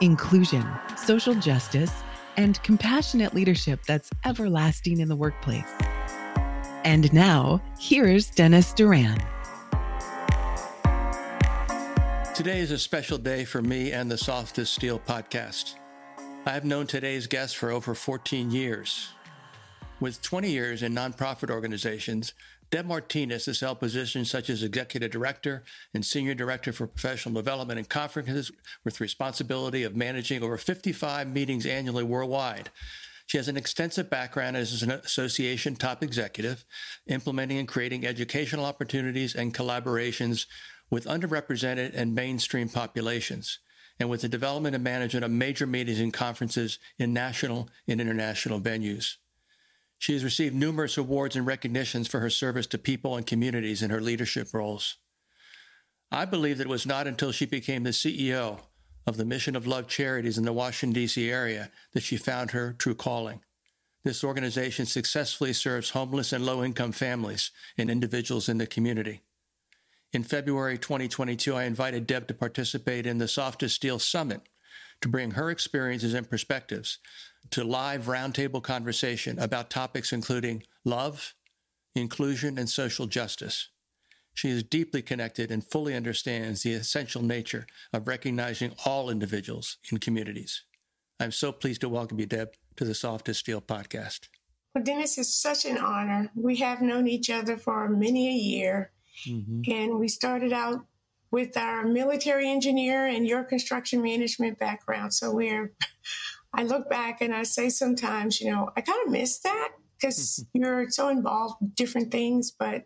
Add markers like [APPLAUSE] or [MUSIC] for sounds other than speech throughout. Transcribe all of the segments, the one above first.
inclusion, social justice, and compassionate leadership that's everlasting in the workplace. And now, here's Dennis Doran. Today is a special day for me and the Soft as Steel podcast. I have known today's guest for over 14 years. With 20 years in nonprofit organizations, Deb Martinez has held positions such as Executive Director and Senior Director for Professional Development and Conferences with responsibility of managing over 55 meetings annually worldwide. She has an extensive background as an association top executive, implementing and creating educational opportunities and collaborations with underrepresented and mainstream populations, and with the development and management of major meetings and conferences in national and international venues. She has received numerous awards and recognitions for her service to people and communities in her leadership roles. I believe that it was not until she became the CEO of the Mission of Love Charities in the Washington, D.C. area that she found her true calling. This organization successfully serves homeless and low income families and individuals in the community. In February 2022, I invited Deb to participate in the Soft as Steel Summit to bring her experiences and perspectives to live roundtable conversation about topics including love, inclusion, and social justice. She is deeply connected and fully understands the essential nature of recognizing all individuals in communities. I'm so pleased to welcome you, Deb, to the Soft as Steel podcast. Well, Dennis, it's such an honor. We have known each other for many a year, mm-hmm. and we started out with our military engineer and your construction management background. So we're I look back and I say sometimes, you know, I kind of miss that because mm-hmm. you're so involved with different things, but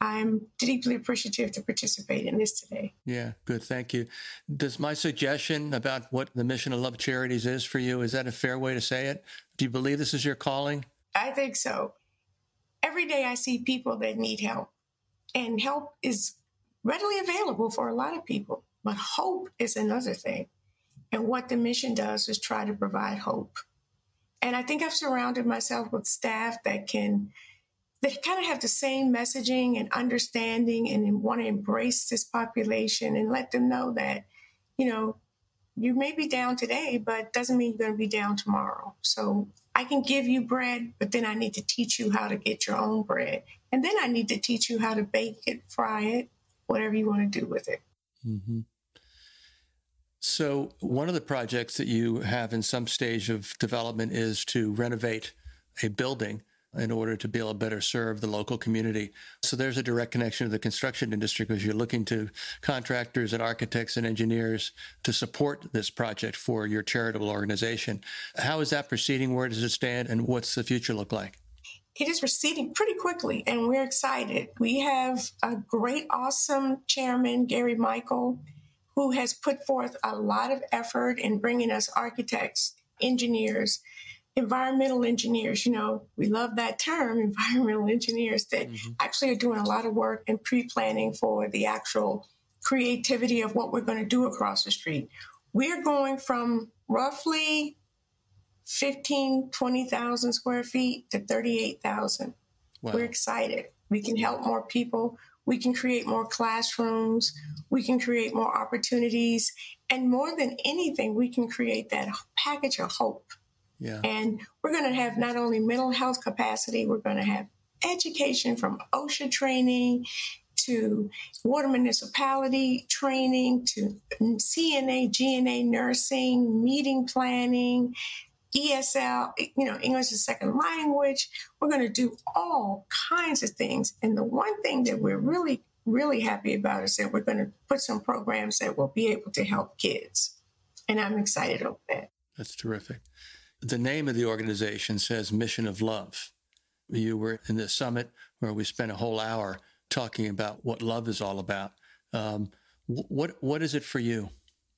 I'm deeply appreciative to participate in this today. Yeah, good. Thank you. Does my suggestion about what the mission of Love Charities is for you, is that a fair way to say it? Do you believe this is your calling? I think so. Every day I see people that need help, and help is readily available for a lot of people, but hope is another thing. And what the mission does is try to provide hope. And I think I've surrounded myself with staff that can that kind of have the same messaging and understanding and want to embrace this population and let them know that, you know, you may be down today, but doesn't mean you're going to be down tomorrow. So I can give you bread, but then I need to teach you how to get your own bread. And then I need to teach you how to bake it, fry it, whatever you want to do with it. Mm-hmm. So, one of the projects that you have in some stage of development is to renovate a building in order to be able to better serve the local community. So there's a direct connection to the construction industry because you're looking to contractors and architects and engineers to support this project for your charitable organization. How is that proceeding? Where does it stand? And what's the future look like? It is proceeding pretty quickly, and we're excited. We have a great, awesome chairman, Gary Michael who has put forth a lot of effort in bringing us architects, engineers, environmental engineers. You know, we love that term, [LAUGHS] environmental engineers, that mm-hmm. actually are doing a lot of work in pre planning for the actual creativity of what we're going to do across the street. We're going from roughly 15, 20,000 square feet to 38,000. Wow. We're excited. We can help more people. We can create more classrooms. We can create more opportunities. And more than anything, we can create that package of hope. Yeah. And we're going to have not only mental health capacity, we're going to have education from OSHA training to water municipality training to CNA, GNA nursing, meeting planning, ESL, you know, English as a second language. We're going to do all kinds of things. And the one thing that we're really, really happy about is that we're going to put some programs that will be able to help kids. And I'm excited about that. That's terrific. The name of the organization says Mission of Love. You were in the summit where we spent a whole hour talking about what love is all about. Um, what what is it for you?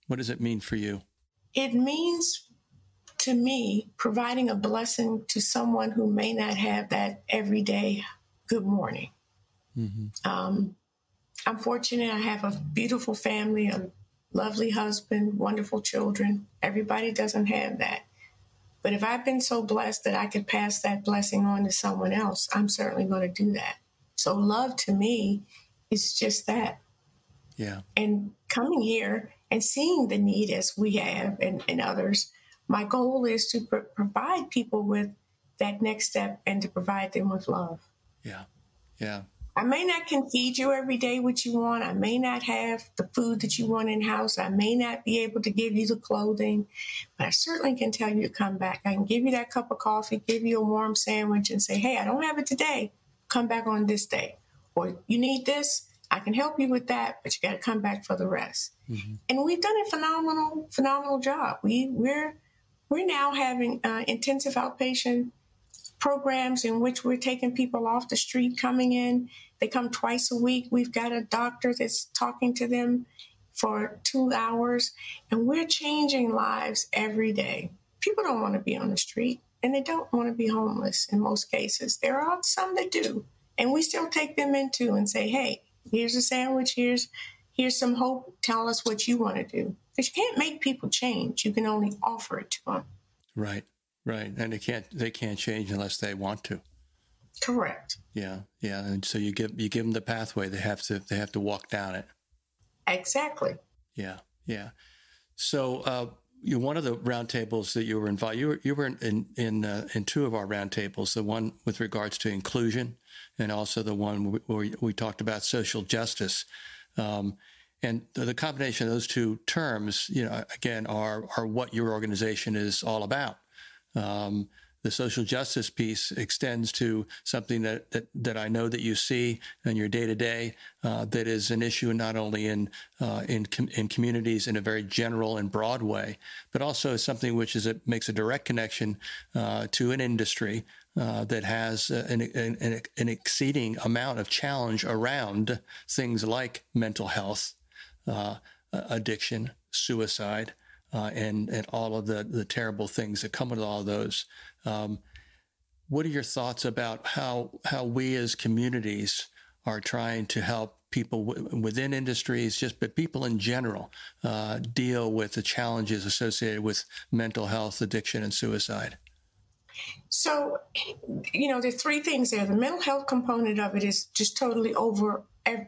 What does it mean for you? It means to me providing a blessing to someone who may not have that everyday good morning. Mm-hmm. Um, I'm fortunate. I have a beautiful family, a lovely husband, wonderful children. Everybody doesn't have that. But if I've been so blessed that I could pass that blessing on to someone else, I'm certainly going to do that. So love to me is just that. Yeah. And coming here and seeing the need as we have and, and others, my goal is to pr- provide people with that next step and to provide them with love. Yeah. Yeah. I may not can feed you every day what you want. I may not have the food that you want in house. I may not be able to give you the clothing, but I certainly can tell you to come back. I can give you that cup of coffee, give you a warm sandwich, and say, hey, I don't have it today. Come back on this day. Or you need this, I can help you with that, but you got to come back for the rest. Mm-hmm. And we've done a phenomenal, phenomenal job. We we're we're now having uh, intensive outpatient programs in which we're taking people off the street coming in. They come twice a week. We've got a doctor that's talking to them for two hours, and we're changing lives every day. People don't want to be on the street, and they don't want to be homeless in most cases. There are some that do, and we still take them in too and say, "Hey, here's a sandwich. Here's here's some hope. Tell us what you want to do." Because you can't make people change. You can only offer it to them. Right. Right, and they can't they can't change unless they want to. Correct. Yeah, yeah, and so you give you give them the pathway. They have to they have to walk down it. Exactly. Yeah, yeah. So uh, you one of the roundtables that you were involved. You were you were in in in, uh, in two of our roundtables. The one with regards to inclusion, and also the one where we, we talked about social justice. Um, and the combination of those two terms, you know, again, are are what your organization is all about. Um, the social justice piece extends to something that, that, that I know that you see in your day to day that is an issue not only in uh, in com- in communities in a very general and broad way, but also something which is it makes a direct connection uh, to an industry uh, that has an, an, an, exceeding amount of challenge around things like mental health, uh, addiction, suicide uh, and and all of the the terrible things that come with all of those. Um, what are your thoughts about how how we as communities are trying to help people w- within industries, just but people in general, uh, deal with the challenges associated with mental health, addiction, and suicide? So, you know, are three things there. The mental health component of it is just totally over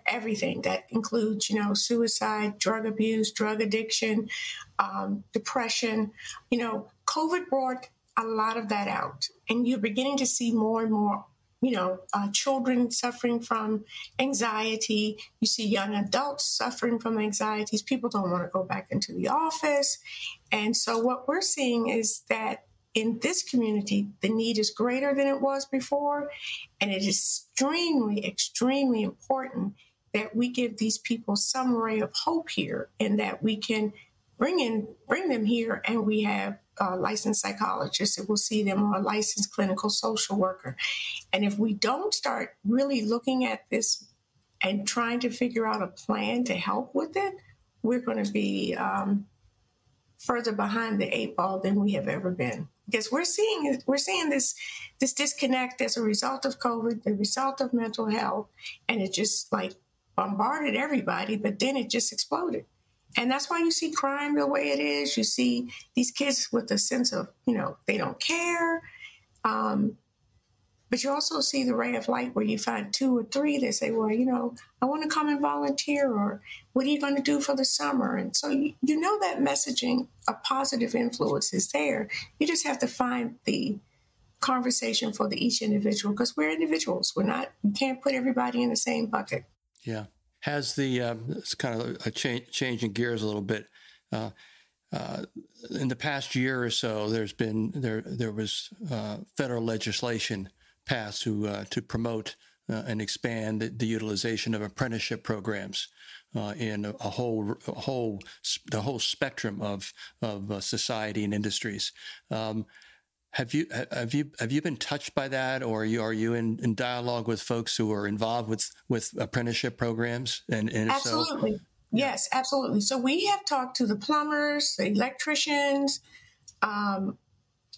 everything that includes, you know, suicide, drug abuse, drug addiction, um, depression. You know, COVID brought a lot of that out, and you're beginning to see more and more. You know, uh, children suffering from anxiety. You see young adults suffering from anxieties. People don't want to go back into the office. And so, what we're seeing is that in this community, the need is greater than it was before. And it is extremely, extremely important that we give these people some ray of hope here and that we can bring in bring them here. And we have a licensed psychologists that will see them or a licensed clinical social worker. And if we don't start really looking at this and trying to figure out a plan to help with it we're going to be um, further behind the eight ball than we have ever been because we're seeing we're seeing this this disconnect as a result of COVID, the result of mental health, and it just like bombarded everybody. But then it just exploded, and that's why you see crime the way it is. You see these kids with a sense of you know they don't care. Um, but you also see the ray of light where you find two or three that say, well, you know, I want to come and volunteer, or what are you going to do for the summer? And so you, you know that messaging, a positive influence is there. You just have to find the conversation for the each individual because we're individuals. We're not, you can't put everybody in the same bucket. Yeah. Has the, um, it's kind of a change, in gears a little bit. Uh, uh, in the past year or so, there's been there there was uh, federal legislation passed to uh, to promote uh, and expand the, the, utilization of apprenticeship programs uh, in a, a, whole a whole the whole spectrum of of uh, society and industries. Um, have you have you have you been touched by that, or are you, are you in, in dialogue with folks who are involved with with apprenticeship programs? And, and absolutely, so, Yes, absolutely. So we have talked to the plumbers, the electricians, um,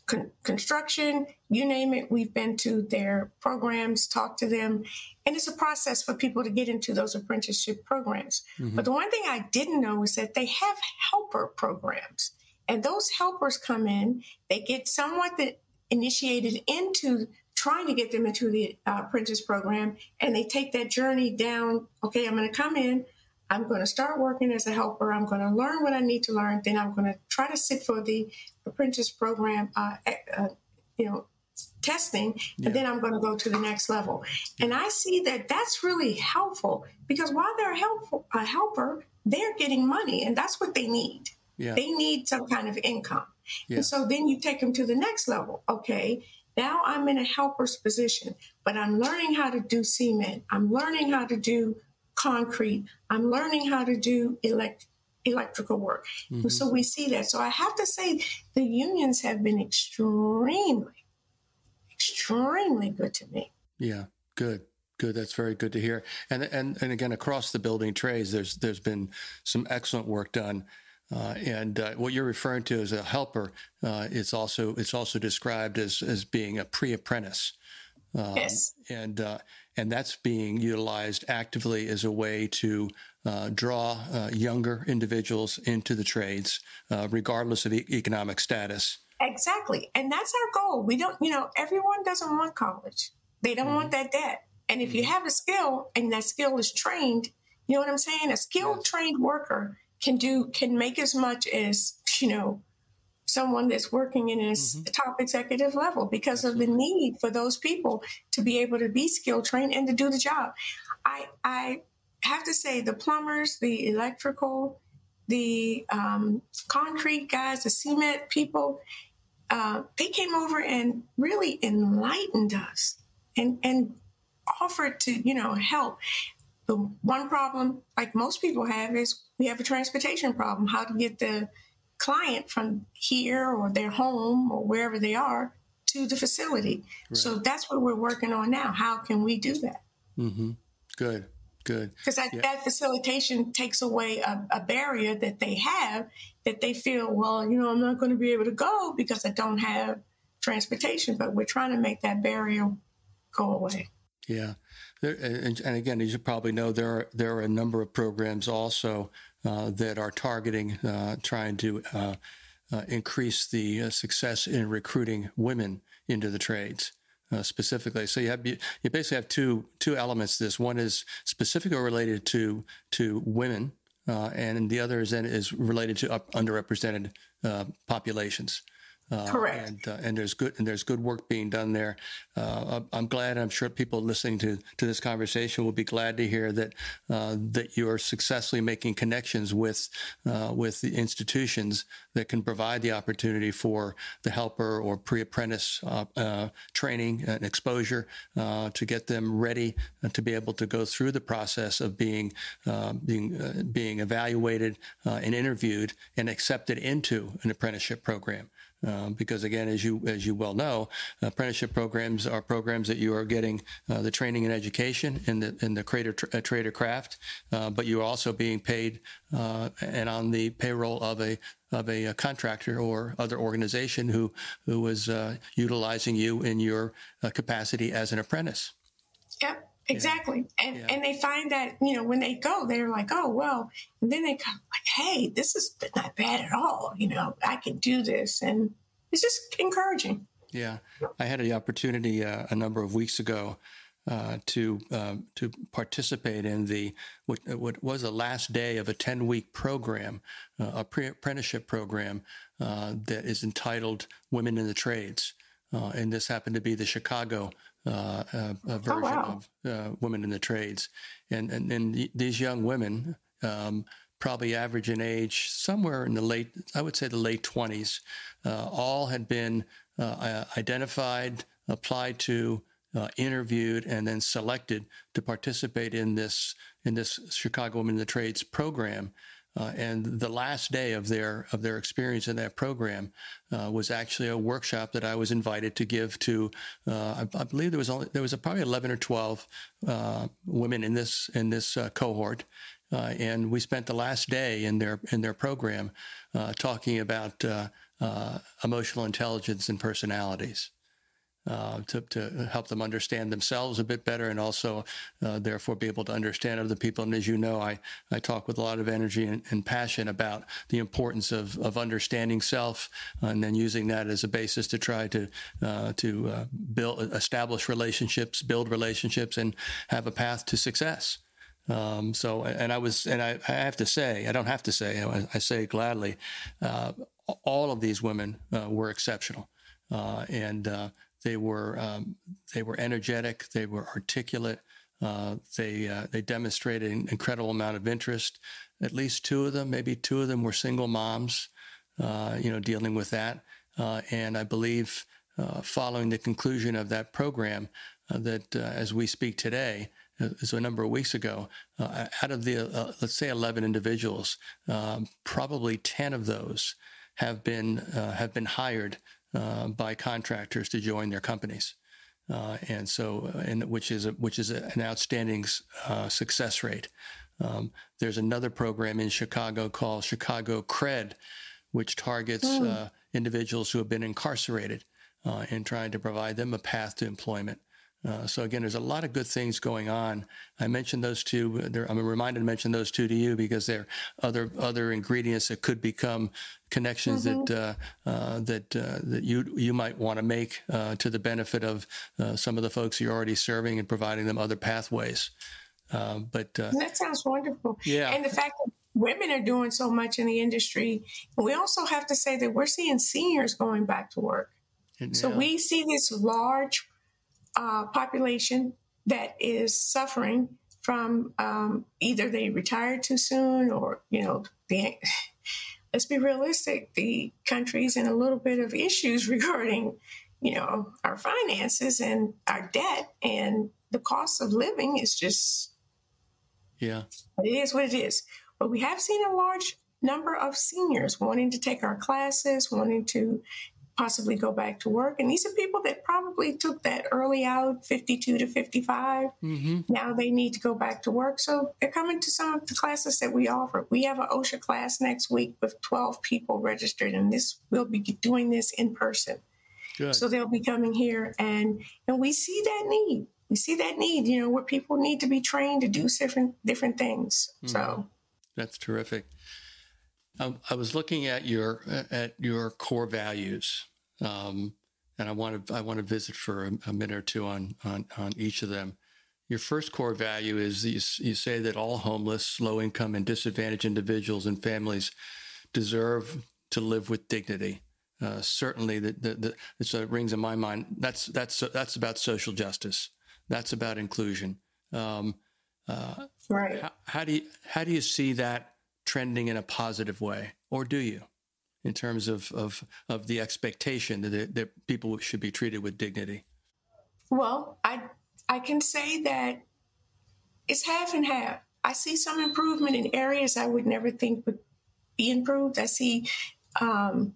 con- construction, you name it. We've been to their programs, talked to them, and it's a process for people to get into those apprenticeship programs. Mm-hmm. But the one thing I didn't know is that they have helper programs, and those helpers come in, they get somewhat that initiated into trying to get them into the uh, apprentice program, and they take that journey down. Okay, I'm going to come in. I'm going to start working as a helper. I'm going to learn what I need to learn. Then I'm going to try to sit for the apprentice program, uh, uh, you know, testing, yeah. and then I'm going to go to the next level. And I see that that's really helpful because while they're a, a helper, they're getting money, and that's what they need. Yeah. They need some kind of income. Yeah. And so then you take them to the next level. Okay, now I'm in a helper's position, but I'm learning how to do cement. I'm learning how to do concrete. I'm learning how to do elect- electrical work. Mm-hmm. So we see that. So I have to say the unions have been extremely, extremely good to me. Yeah, good. Good. That's very good to hear. And and and again, across the building trades, there's there's been some excellent work done. Uh, and uh, what you're referring to as a helper, uh, it's also it's also described as as being a pre-apprentice. Um, yes. And uh, and that's being utilized actively as a way to uh, draw uh, younger individuals into the trades, uh, regardless of e- economic status. Exactly, and that's our goal. We don't, you know, everyone doesn't want college. They don't mm-hmm. want that debt. And if you mm-hmm. have a skill and that skill is trained, you know what I'm saying? A skilled yes. trained worker can do can make as much as you know someone that's working in a mm-hmm. top executive level because Absolutely. of the need for those people to be able to be skill trained and to do the job. I, I have to say, the plumbers, the electrical, the um, concrete guys, the cement people, uh, they came over and really enlightened us and, and offered to, you know, help. The one problem, like most people have, is we have a transportation problem. How to get the client from here or their home or wherever they are to the facility. Right. So that's what we're working on now. How can we do that? Mm-hmm. Good, good. Because that, yeah. that facilitation takes away a, a, barrier that they have that they feel, well, you know, I'm not going to be able to go because I don't have transportation. But we're trying to make that barrier go away. Yeah. There, and, and, again, as you probably know, there are there are a number of programs also uh, that are targeting uh, trying to uh, uh increase the uh, success in recruiting women into the trades. specifically, so you have you basically have two two elements. To this one is specifically related to to women, and the other is is related to underrepresented populations. Uh, Correct. And, uh, and there's good and there's good work being done there. Uh, I'm glad. I'm sure people listening to, to this conversation will be glad to hear that uh, that you are successfully making connections with uh, with the institutions that can provide the opportunity for the helper or pre-apprentice uh, training and exposure to get them ready to be able to go through the process of being being being evaluated and interviewed and accepted into an apprenticeship program. Um, because again, as you as you well know, apprenticeship programs are programs that you are getting uh, the training and education in the in the trader uh, trader craft, uh, but you are also being paid uh, and on the payroll of a of a, a, contractor or other organization who who uh, utilizing you in your capacity as an apprentice. Yep. Exactly. Yeah. And yeah. and they find that, you know, when they go, they're like, oh, well, and then they come like, hey, this is not bad at all. You know, I can do this. And it's just encouraging. Yeah. I had the opportunity uh, a number of weeks ago uh, to uh, to participate in the what, what, was the last day of a ten week program, uh, a pre apprenticeship program uh, that is entitled "Women in the Trades," uh, and this happened to be the Chicago uh, a, a, version oh, wow. of uh, women in the trades, and and, and these young women. Um, probably average in age somewhere in the late, I would say the late 20s, uh, all had been uh, identified, applied to, uh, interviewed, and then selected to participate in this in this Chicago Women in the Trades program. Uh, and the last day of their of their experience in that program uh, was actually a workshop that I was invited to give to. Uh, I, I, believe there was only there was probably eleven or twelve uh, women in this in this uh, cohort. Uh, and we spent the last day in their in their program talking about emotional intelligence and personalities. Uh, to, to help them understand themselves a bit better and also uh, therefore be able to understand other people. And as you know, I, I talk with a lot of energy and, and passion about the importance of, of understanding self and then using that as a basis to try to uh, to uh, build establish relationships, build relationships, and have a path to success. Um, so, and I was, and I, I, have to say, I don't have to say, I, I say gladly, uh, all of these women uh, were exceptional. and they were um, they were energetic. They were articulate. Uh, they uh, they demonstrated an incredible amount of interest. At least two of them, maybe two of them, were single moms. Uh, you know, dealing with that. Uh, and I believe, uh, following the conclusion of that program, uh, that as we speak today, so a number of weeks ago, out of the let's say 11 individuals, um, probably 10 of those have been have been hired uh, by contractors to join their companies. Uh, and so, uh, and which is a, which is a, an outstanding uh, success rate. Um, there's another program in Chicago called Chicago Cred, which targets mm. individuals who have been incarcerated and trying to provide them a path to employment. Uh, so again, there's a lot of good things going on. I mentioned those two. I'm reminded to mention those two to you because they're other other ingredients that could become connections mm-hmm. that uh, uh, that uh, that you you might want to make uh, to the benefit of uh, some of the folks you're already serving and providing them other pathways. but that sounds wonderful. Yeah, and the fact that women are doing so much in the industry, we also have to say that we're seeing seniors going back to work. So yeah. we see this large uh, population that is suffering from um, either they retired too soon or, you know, the, [LAUGHS] let's be realistic, the country's in a little bit of issues [LAUGHS] regarding, you know, our finances and our debt and the cost of living is just, yeah, it is what it is. But we have seen a large number of seniors wanting to take our classes, wanting to possibly go back to work. And these are people that probably took that early out, 52 to 55. Mm-hmm. Now they need to go back to work. So they're coming to some of the classes that we offer. We have an OSHA class next week with 12 people registered, and this we'll be doing this in person. Good. So they'll be coming here and and we see that need. We see that need, you know, where people need to be trained to do different different things. Mm-hmm. So that's terrific. Um, I was looking at your at your core values, um, and I want to I want to visit for a, a, minute or two on, on on each of them. Your first core value is you, you say that all homeless, low income, and disadvantaged individuals and families deserve to live with dignity. Uh, certainly, that the, the, rings in my mind. That's that's that's about social justice. That's about inclusion. Um, uh, right. How, how do you how do you see that trending in a positive way, or do you, in terms of of, of the expectation that, that people should be treated with dignity? Well, I I can say that it's half and half. I see some improvement in areas I would never think would be improved. I see um,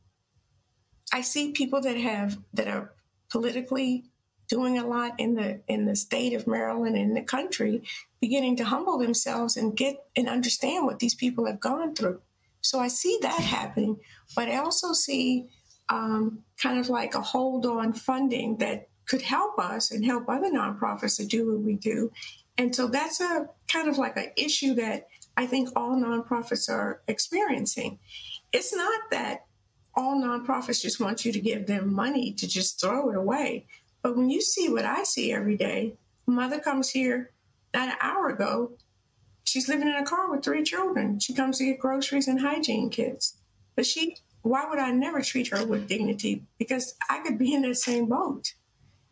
I see people that have that are politically doing a lot in the in the state of Maryland in the country, beginning to humble themselves and get and understand what these people have gone through. So I see that happening, but I also see um, kind of like a hold on funding that could help us and help other nonprofits to do what we do. And so that's a kind of like an issue that I think all nonprofits are experiencing. It's not that all nonprofits just want you to give them money to just throw it away. But when you see what I see every day, mother comes here not an hour ago. She's living in a car with three children. She comes to get groceries and hygiene kits. But she, why would I never treat her with dignity? Because I could be in that same boat.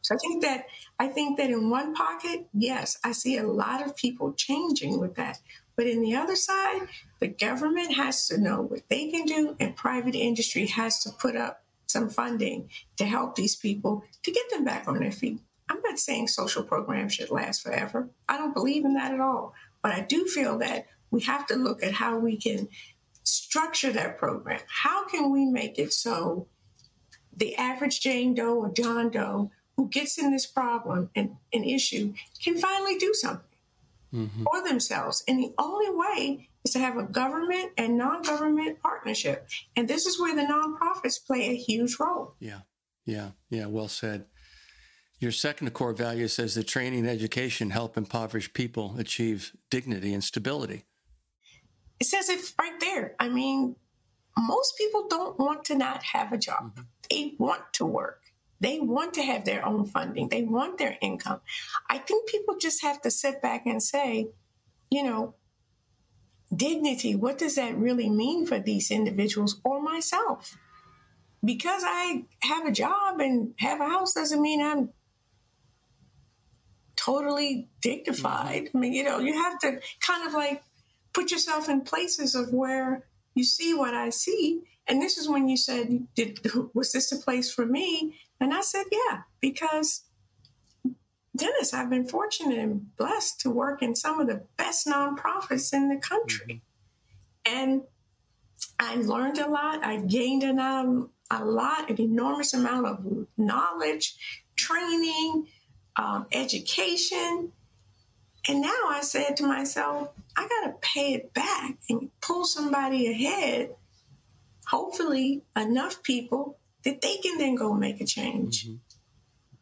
So I think that I think that in one pocket, yes, I see a lot of people changing with that. But in the other side, the government has to know what they can do, and private industry has to put up some funding to help these people to get them back on their feet. I'm not saying social programs should last forever. I don't believe in that at all. But I do feel that we have to look at how we can structure that program. How can we make it so the average Jane Doe or John Doe who gets in this problem and an issue can finally do something? mm-hmm. for themselves. And the only way is to have a government and non government partnership. And this is where the nonprofits play a huge role. Yeah. Yeah. Yeah. Well said. Your second core value says that training and education help impoverished people achieve dignity and stability. It says it right there. I mean, most people don't want to not have a job. Mm-hmm. They want to work. They want to have their own funding. They want their income. I think people just have to sit back and say, you know, dignity, what does that really mean for these individuals or myself? Because I have a job and have a house doesn't mean I'm totally dignified. Mm-hmm. I mean, you know, you have to kind of like put yourself in places of where you see what I see. And this is when you said, Did, was this a place for me? And I said, yeah, because Dennis, I've been fortunate and blessed to work in some of the best nonprofits in the country. Mm-hmm. And I learned a lot. I gained a, a lot, an enormous amount of knowledge, training, um, education. And now I said to myself, I got to pay it back and pull somebody ahead, hopefully, enough people that they can then go make a change. Mm-hmm.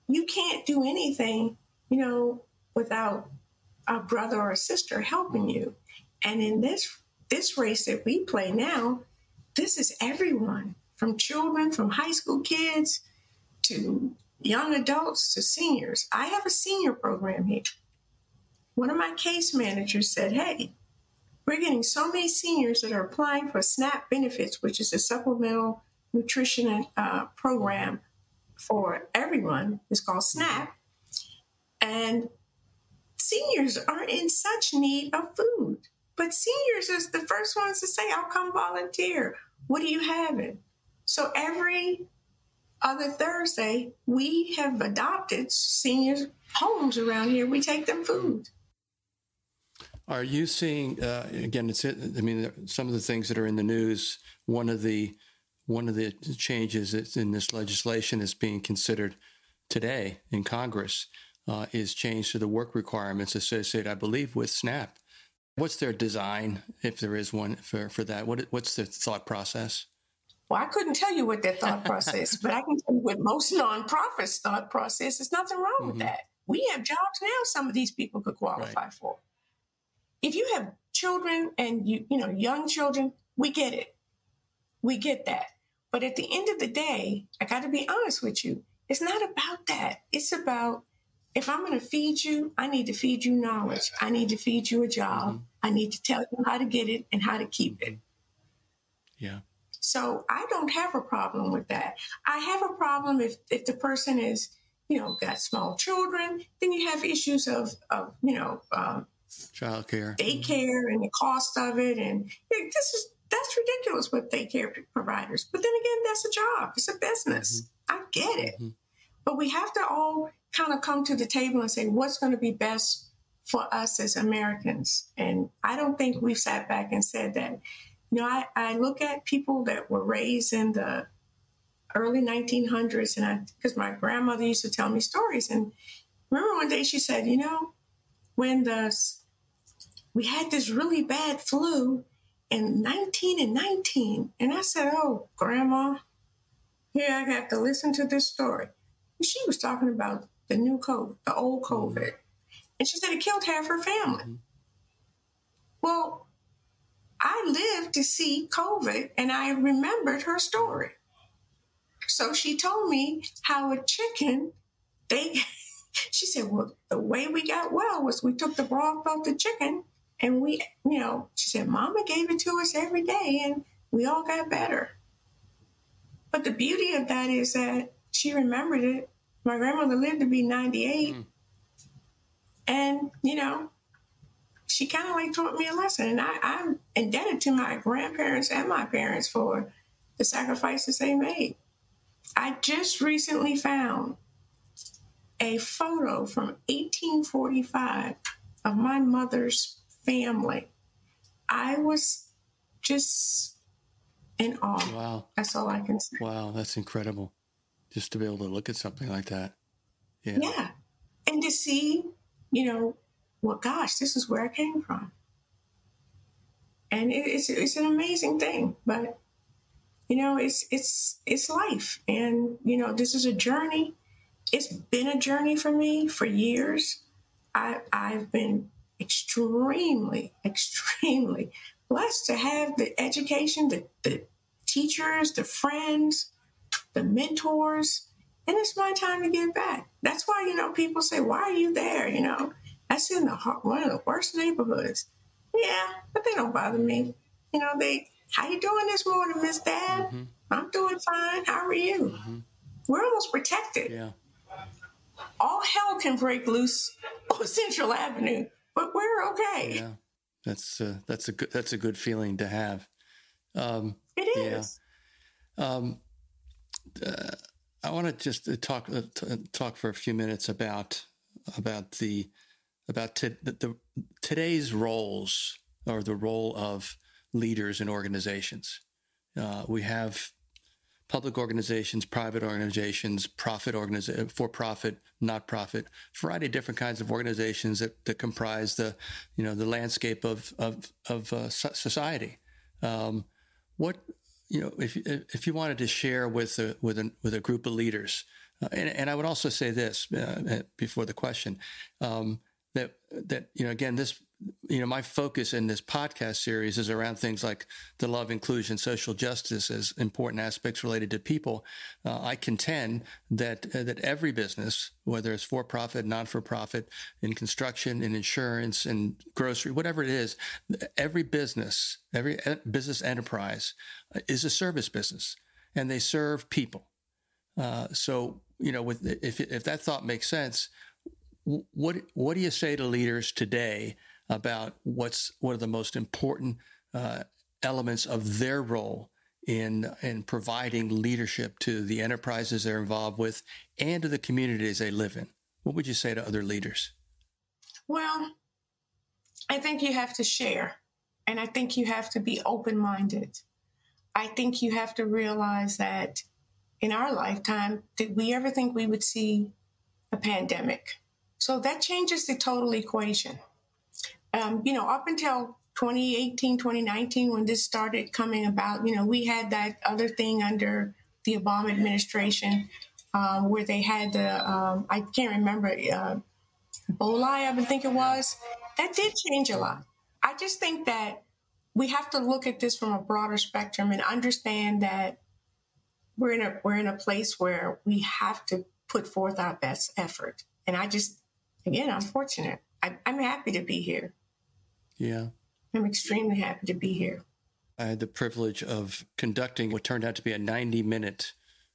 You can't do anything, you know, without a brother or a sister helping you. And in this this race that we play now, this is everyone from children, from high school kids to young adults to seniors. I have a senior program here. One of my case managers said, Hey, we're getting so many seniors that are applying for SNAP benefits, which is a supplemental nutrition uh, program for everyone. It's called SNAP. And seniors are in such need of food. But seniors is the first ones to say, I'll come volunteer. What do you have it? So every other Thursday, we have adopted seniors' homes around here. We take them food. Are you seeing uh, again? It's I mean, some of the things that are in the news. One of the one of the changes that's in this legislation that's being considered today in Congress uh, is change to the work requirements associated, I believe, with SNAP. What's their design, if there is one for, for that? What what's the thought process? Well, I couldn't tell you what their thought process, but I can tell you what most nonprofits' thought process. is nothing wrong mm-hmm. with that. We have jobs now. Some of these people could qualify right. for. If you have children and you you know young children, we get it. We get that. But at the end of the day, I got to be honest with you. It's not about that. It's about if I'm going to feed you, I need to feed you knowledge. I need to feed you a job. Mm-hmm. I need to tell you how to get it and how to keep it. Yeah. So I don't have a problem with that. I have a problem if, if the person is, you know, got small children, then you have issues of, of you know, um, childcare, daycare, and the cost of it. And this is that's ridiculous with daycare providers. But then again, that's a job. It's a business. Mm-hmm. I get it. Mm-hmm. But we have to all kind of come to the table and say what's going to be best for us as Americans. And I don't think we've sat back and said that. You know, I, I look at people that were raised in the early 1900s, and I, because my grandmother used to tell me stories. And remember one day she said, you know, when the we had this really bad flu in 19 and 19. And I said, Oh, Grandma, here I have to listen to this story. And she was talking about the new COVID, the old COVID. Mm-hmm. And she said it killed half her family. Mm-hmm. Well, I lived to see COVID and I remembered her story. So she told me how a chicken, they, [LAUGHS] she said, well, the way we got well was we took the broth off the chicken and we, you know, she said, Mama gave it to us every day and we all got better. But the beauty of that is that she remembered it. My grandmother lived to be 98. Mm. And, you know, she kind of like taught me a lesson. And I, I'm indebted to my grandparents and my parents for the sacrifices they made. I just recently found a photo from 1845 of my mother's family. I was just in awe. Wow. That's all I can say. Wow, that's incredible. Just to be able to look at something like that. Yeah. Yeah. And to see, you know, well, gosh, this is where I came from. And it, it's, it's an amazing thing, but you know, it's, it's, it's life. And, you know, this is a journey. It's been a journey for me for years. I, I've been extremely, extremely blessed to have the education, the, the teachers, the friends, the mentors, and it's my time to give back. That's why, you know, people say, why are you there? You know, that's in the one of the worst neighborhoods. Yeah, but they don't bother me. You know, they, how you doing this morning, Miss Deb? Mm-hmm. I'm doing fine. How are you? Mm-hmm. We're almost protected. Yeah. All hell can break loose [LAUGHS] on Central Avenue, but we're okay. Yeah, that's uh, that's a good that's a good feeling to have. Um, it is. Yeah. Um, uh, I want to just uh, talk uh, uh, talk for a few minutes about about the about the, the, today's roles or the role of leaders in organizations. Uh, we have public organizations, private organizations, profit organizations, for profit, not profit, variety of different kinds of organizations that, that comprise the you know the landscape of of of uh, society. Um, what you know, if if you wanted to share with a with a with a group of leaders, uh, and, and I would also say this uh, before the question um, that that you know again this you know, my focus in this podcast series is around things like the love, inclusion, social justice as important aspects related to people. Uh, I contend that uh, that every business, whether it's for profit, non for profit, in construction, in insurance, in grocery, whatever it is, every business, every business enterprise uh, is a service business, and they serve people. Uh, so, you know, with if if that thought makes sense, what what do you say to leaders today? about what's what are the most important uh, elements of their role in in providing leadership to the enterprises they're involved with and to the communities they live in. What would you say to other leaders? Well, I think you have to share, and I think you have to be open minded. I think you have to realize that in our lifetime, did we ever think we would see a pandemic? So that changes the total equation um, you know, up until 2018, 2019, when this started coming about, you know, we had that other thing under the Obama administration um, where they had the, um, I can't remember, uh, Ebola, I think it was. That did change a lot. I just think that we have to look at this from a broader spectrum and understand that we're in a we're in a place where we have to put forth our best effort. And I just, again, I'm fortunate. I, I'm happy to be here. Yeah. I'm extremely happy to be here. I had the privilege of conducting what turned out to be a 90 minute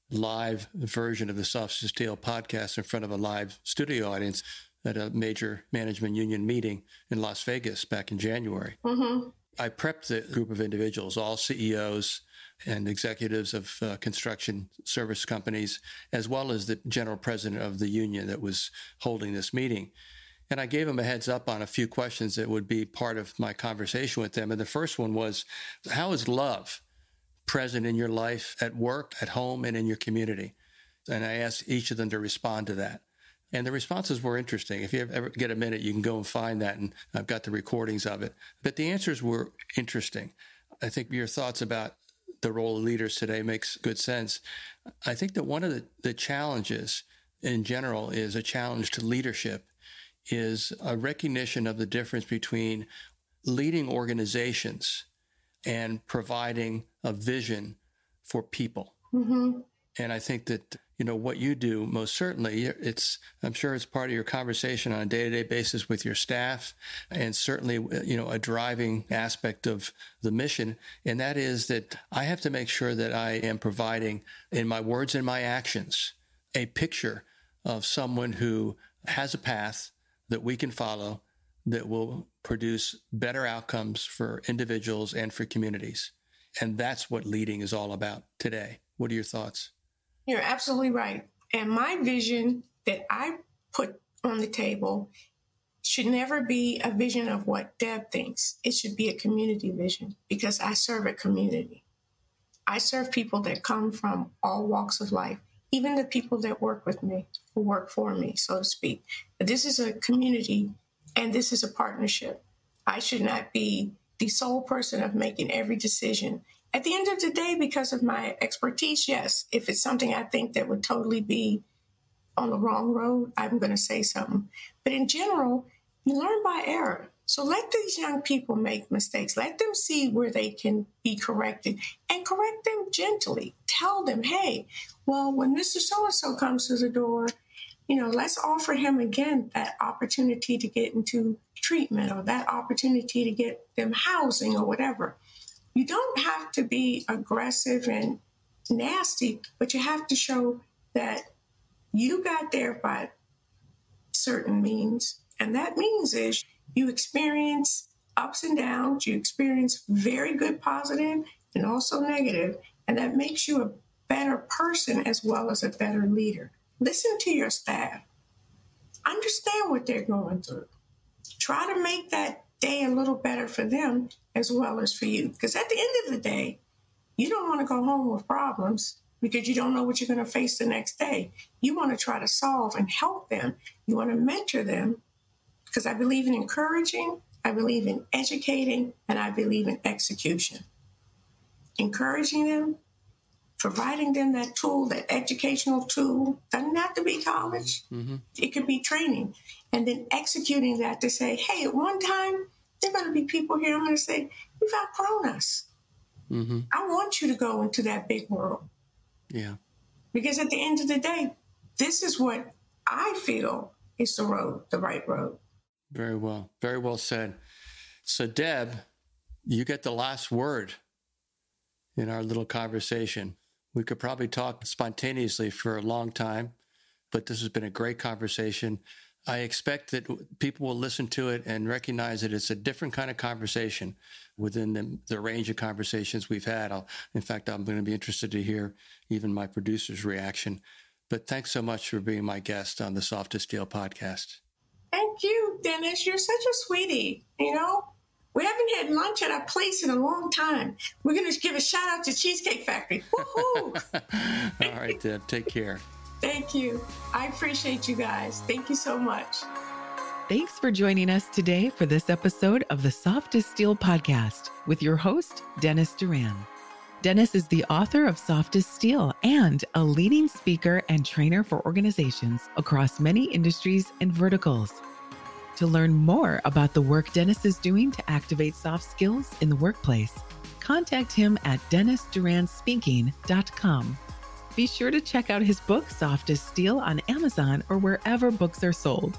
live version of the Soft Steel podcast in front of a live studio audience at a major management union meeting in Las Vegas back in January. Mm-hmm. I prepped the group of individuals, all CEOs and executives of uh, construction service companies, as well as the general president of the union that was holding this meeting. And I gave them a heads up on a few questions that would be part of my conversation with them. And the first one was, how is love present in your life at work, at home, and in your community? And I asked each of them to respond to that. And the responses were interesting. If you ever get a minute, you can go and find that. And I've got the recordings of it. But the answers were interesting. I think your thoughts about the role of leaders today makes good sense. I think that one of the, the challenges in general is a challenge to leadership is a recognition of the difference between leading organizations and providing a vision for people. Mm-hmm. And I think that you know what you do most certainly it's i'm sure it's part of your conversation on a day-to-day basis with your staff and certainly you know a driving aspect of the mission and that is that i have to make sure that i am providing in my words and my actions a picture of someone who has a path that we can follow that will produce better outcomes for individuals and for communities. And that's what leading is all about today. What are your thoughts? You're absolutely right. And my vision that I put on the table should never be a vision of what Deb thinks. It should be a community vision because I serve a community. I serve people that come from all walks of life even the people that work with me, who work for me, so to speak. This is a community And this is a partnership. I should not be the sole person of making every decision. At the end of the day, because of my expertise, yes, if it's something I think that would totally be on the wrong road, I'm going to say something. But in general, you learn by error. So let these young people make mistakes. Let them see where they can be corrected and correct them gently. Tell them, hey, well, when Mr. So and so comes to the door, you know, let's offer him again that opportunity to get into treatment or that opportunity to get them housing or whatever. You don't have to be aggressive and nasty, but you have to show that you got there by certain means. And that means is you experience ups and downs, you experience very good positive and also negative, and that makes you a better person as well as a better leader. Listen to your staff. Understand what they're going through. Try to make that day a little better for them as well as for you. Because at the end of the day, you don't want to go home with problems because you don't know what you're going to face the next day. You want to try to solve and help them. You want to mentor them because I believe in encouraging, I believe in educating, and I believe in execution. Encouraging them, providing them that tool, that educational tool, doesn't have to be college, mm-hmm. it could be training. And then executing that to say, hey, at one time, there are going to be people here, I'm going to say, you've outgrown us. Mm-hmm. I want you to go into that big world. Yeah. Because at the end of the day, this is what I feel is the road, the right road. Very well. Very well said. So, Deb, you get the last word in our little conversation. We could probably talk spontaneously for a long time, but this has been a great conversation. I expect that people will listen to it and recognize that it's a different kind of conversation within the, the range of conversations we've had. I'll, in fact, I'm going to be interested to hear even my producer's reaction. But thanks so much for being my guest on the Soft as Steel podcast. Thank you, Dennis. You're such a sweetie. You know, we haven't had lunch at our place in a long time. We're going to give a shout out to Cheesecake Factory. Woohoo! [LAUGHS] All right, Deb. Take care. Thank you. I appreciate you guys. Thank you so much. Thanks for joining us today for this episode of the Soft as Steel podcast with your host, Dennis Doran. Dennis is the author of Soft as Steel and a leading speaker and trainer for organizations across many industries and verticals. To learn more about the work Dennis is doing to activate soft skills in the workplace, contact him at dennisdoranspeaking.com. Be sure to check out his book, Soft as Steel, on Amazon or wherever books are sold.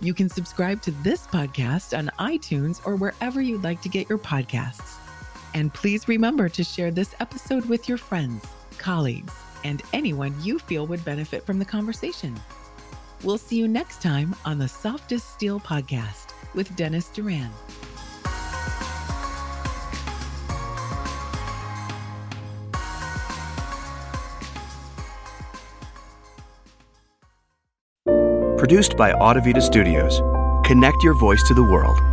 You can subscribe to this podcast on iTunes or wherever you'd like to get your podcasts. And please remember to share this episode with your friends, colleagues, and anyone you feel would benefit from the conversation. We'll see you next time on the Soft as Steel podcast with Dennis Doran. Produced by Audivita Studios. Connect your voice to the world.